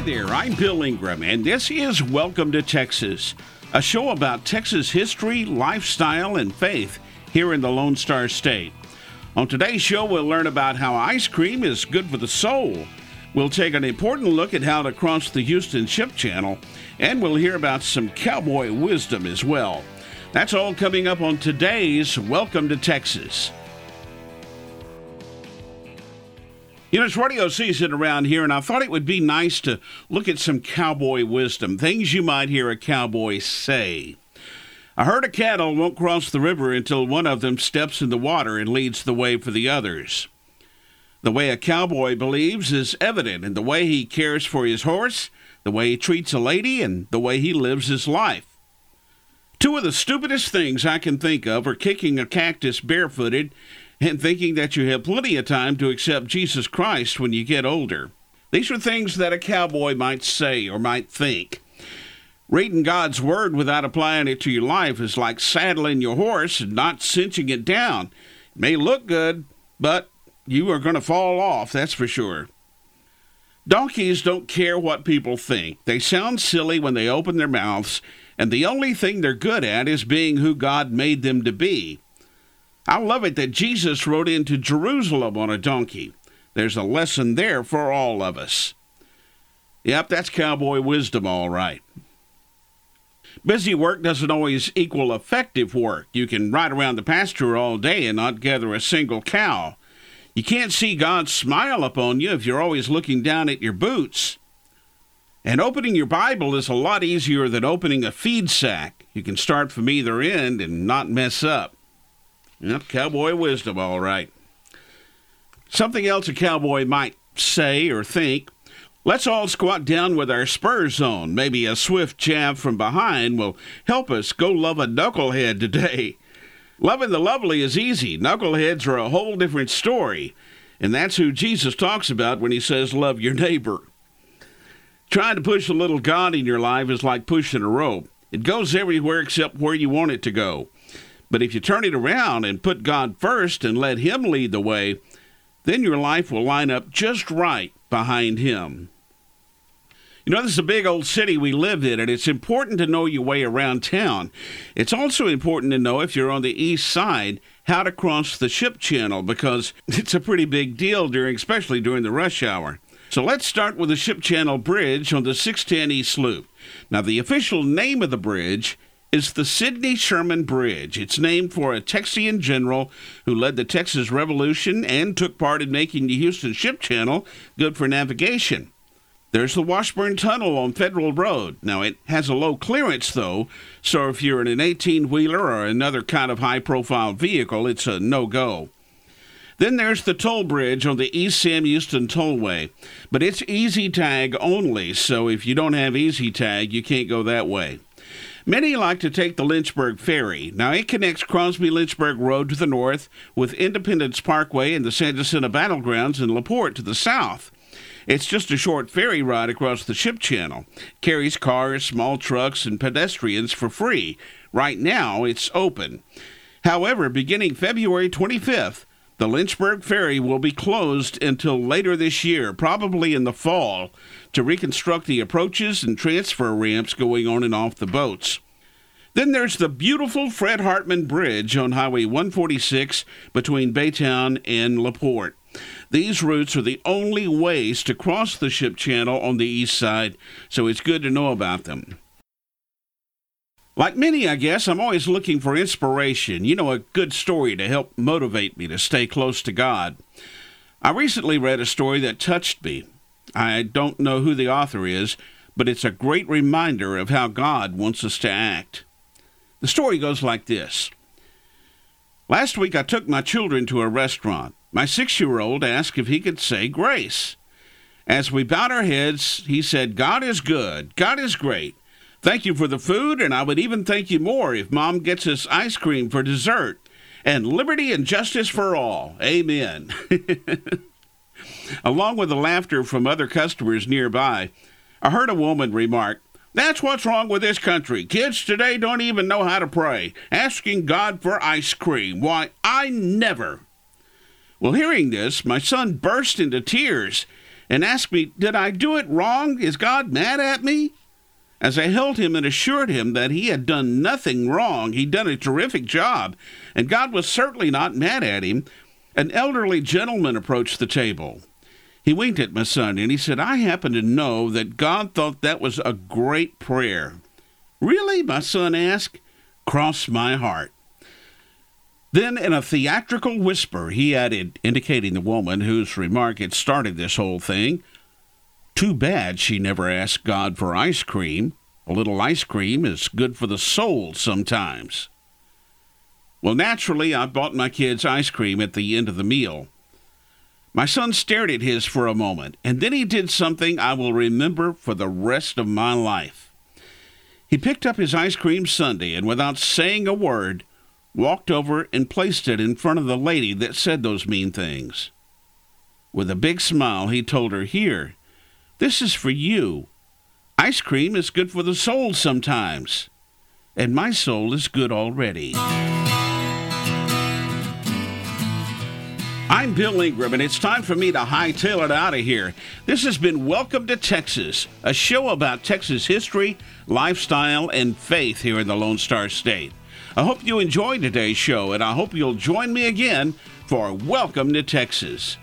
I'm Bill Ingram, and this is Welcome to Texas, a show about Texas history, lifestyle, and faith here in the Lone Star State. On today's show, we'll learn about how ice cream is good for the soul. We'll take an important look at how to cross the Houston Ship Channel, and we'll hear about some cowboy wisdom as well. That's all coming up on today's Welcome to Texas. You know, it's rodeo season around here, and I thought it would be nice to look at some cowboy wisdom, things you might hear a cowboy say. A herd of cattle won't cross the river until one of them steps in the water and leads the way for the others. The way a cowboy believes is evident in the way he cares for his horse, the way he treats a lady, and the way he lives his life. Two of the stupidest things I can think of are kicking a cactus barefooted and thinking that you have plenty of time to accept Jesus Christ when you get older. These are things that a cowboy might say or might think. Reading God's Word without applying it to your life is like saddling your horse and not cinching it down. It may look good, but you are going to fall off, that's for sure. Donkeys don't care what people think. They sound silly when they open their mouths, and the only thing they're good at is being who God made them to be. I love it that Jesus rode into Jerusalem on a donkey. There's a lesson there for all of us. Yep, that's cowboy wisdom, all right. Busy work doesn't always equal effective work. You can ride around the pasture all day and not gather a single cow. You can't see God smile upon you if you're always looking down at your boots. And opening your Bible is a lot easier than opening a feed sack. You can start from either end and not mess up. Yep, cowboy wisdom, all right. Something else a cowboy might say or think. Let's all squat down with our spurs on. Maybe a swift jab from behind will help us go love a knucklehead today. Loving the lovely is easy. Knuckleheads are a whole different story. And that's who Jesus talks about when he says, Love your neighbor. Trying to push a little God in your life is like pushing a rope. It goes everywhere except where you want it to go. But if you turn it around and put God first and let Him lead the way, then your life will line up just right behind Him. You know, this is a big old city we live in, and it's important to know your way around town. It's also important to know if you're on the east side how to cross the ship channel because it's a pretty big deal during, especially during the rush hour. So let's start with the ship channel bridge on the 610 East Loop. Now, the official name of the bridge is the Sidney Sherman Bridge. It's named for a Texian general who led the Texas Revolution and took part in making the Houston Ship Channel good for navigation. There's the Washburn Tunnel on Federal Road. Now, it has a low clearance, though, so if you're in an 18 wheeler or another kind of high profile vehicle, it's a no go. Then there's the toll bridge on the East Sam Houston Tollway, but it's EZ TAG only, so if you don't have EZ TAG, you can't go that way. Many like to take the Lynchburg Ferry. Now, it connects Crosby Lynchburg Road to the north with Independence Parkway and the San Jacinto Battlegrounds in LaPorte to the south. It's just a short ferry ride across the ship channel. Carries cars, small trucks, and pedestrians for free. Right now, it's open. However, beginning February 25th, the Lynchburg Ferry will be closed until later this year, probably in the fall, to reconstruct the approaches and transfer ramps going on and off the boats. Then there's the beautiful Fred Hartman Bridge on Highway 146 between Baytown and LaPorte. These routes are the only ways to cross the ship channel on the east side, so it's good to know about them. Like many, I guess, I'm always looking for inspiration, you know, a good story to help motivate me to stay close to God. I recently read a story that touched me. I don't know who the author is, but it's a great reminder of how God wants us to act. The story goes like this Last week I took my children to a restaurant. My six year old asked if he could say grace. As we bowed our heads, he said, God is good, God is great. Thank you for the food, and I would even thank you more if Mom gets us ice cream for dessert. And liberty and justice for all. Amen. Along with the laughter from other customers nearby, I heard a woman remark, That's what's wrong with this country. Kids today don't even know how to pray, asking God for ice cream. Why, I never. Well, hearing this, my son burst into tears and asked me, Did I do it wrong? Is God mad at me? As I held him and assured him that he had done nothing wrong, he'd done a terrific job, and God was certainly not mad at him, an elderly gentleman approached the table. He winked at my son and he said, I happen to know that God thought that was a great prayer. Really? my son asked. Cross my heart. Then, in a theatrical whisper, he added, indicating the woman whose remark had started this whole thing, Too bad she never asked God for ice cream. A little ice cream is good for the soul sometimes. Well, naturally, I bought my kids ice cream at the end of the meal. My son stared at his for a moment, and then he did something I will remember for the rest of my life. He picked up his ice cream sundae and, without saying a word, walked over and placed it in front of the lady that said those mean things. With a big smile, he told her, Here, this is for you. Ice cream is good for the soul sometimes, and my soul is good already. I'm Bill Ingram, and it's time for me to hightail it out of here. This has been Welcome to Texas, a show about Texas history, lifestyle, and faith here in the Lone Star State. I hope you enjoyed today's show, and I hope you'll join me again for Welcome to Texas.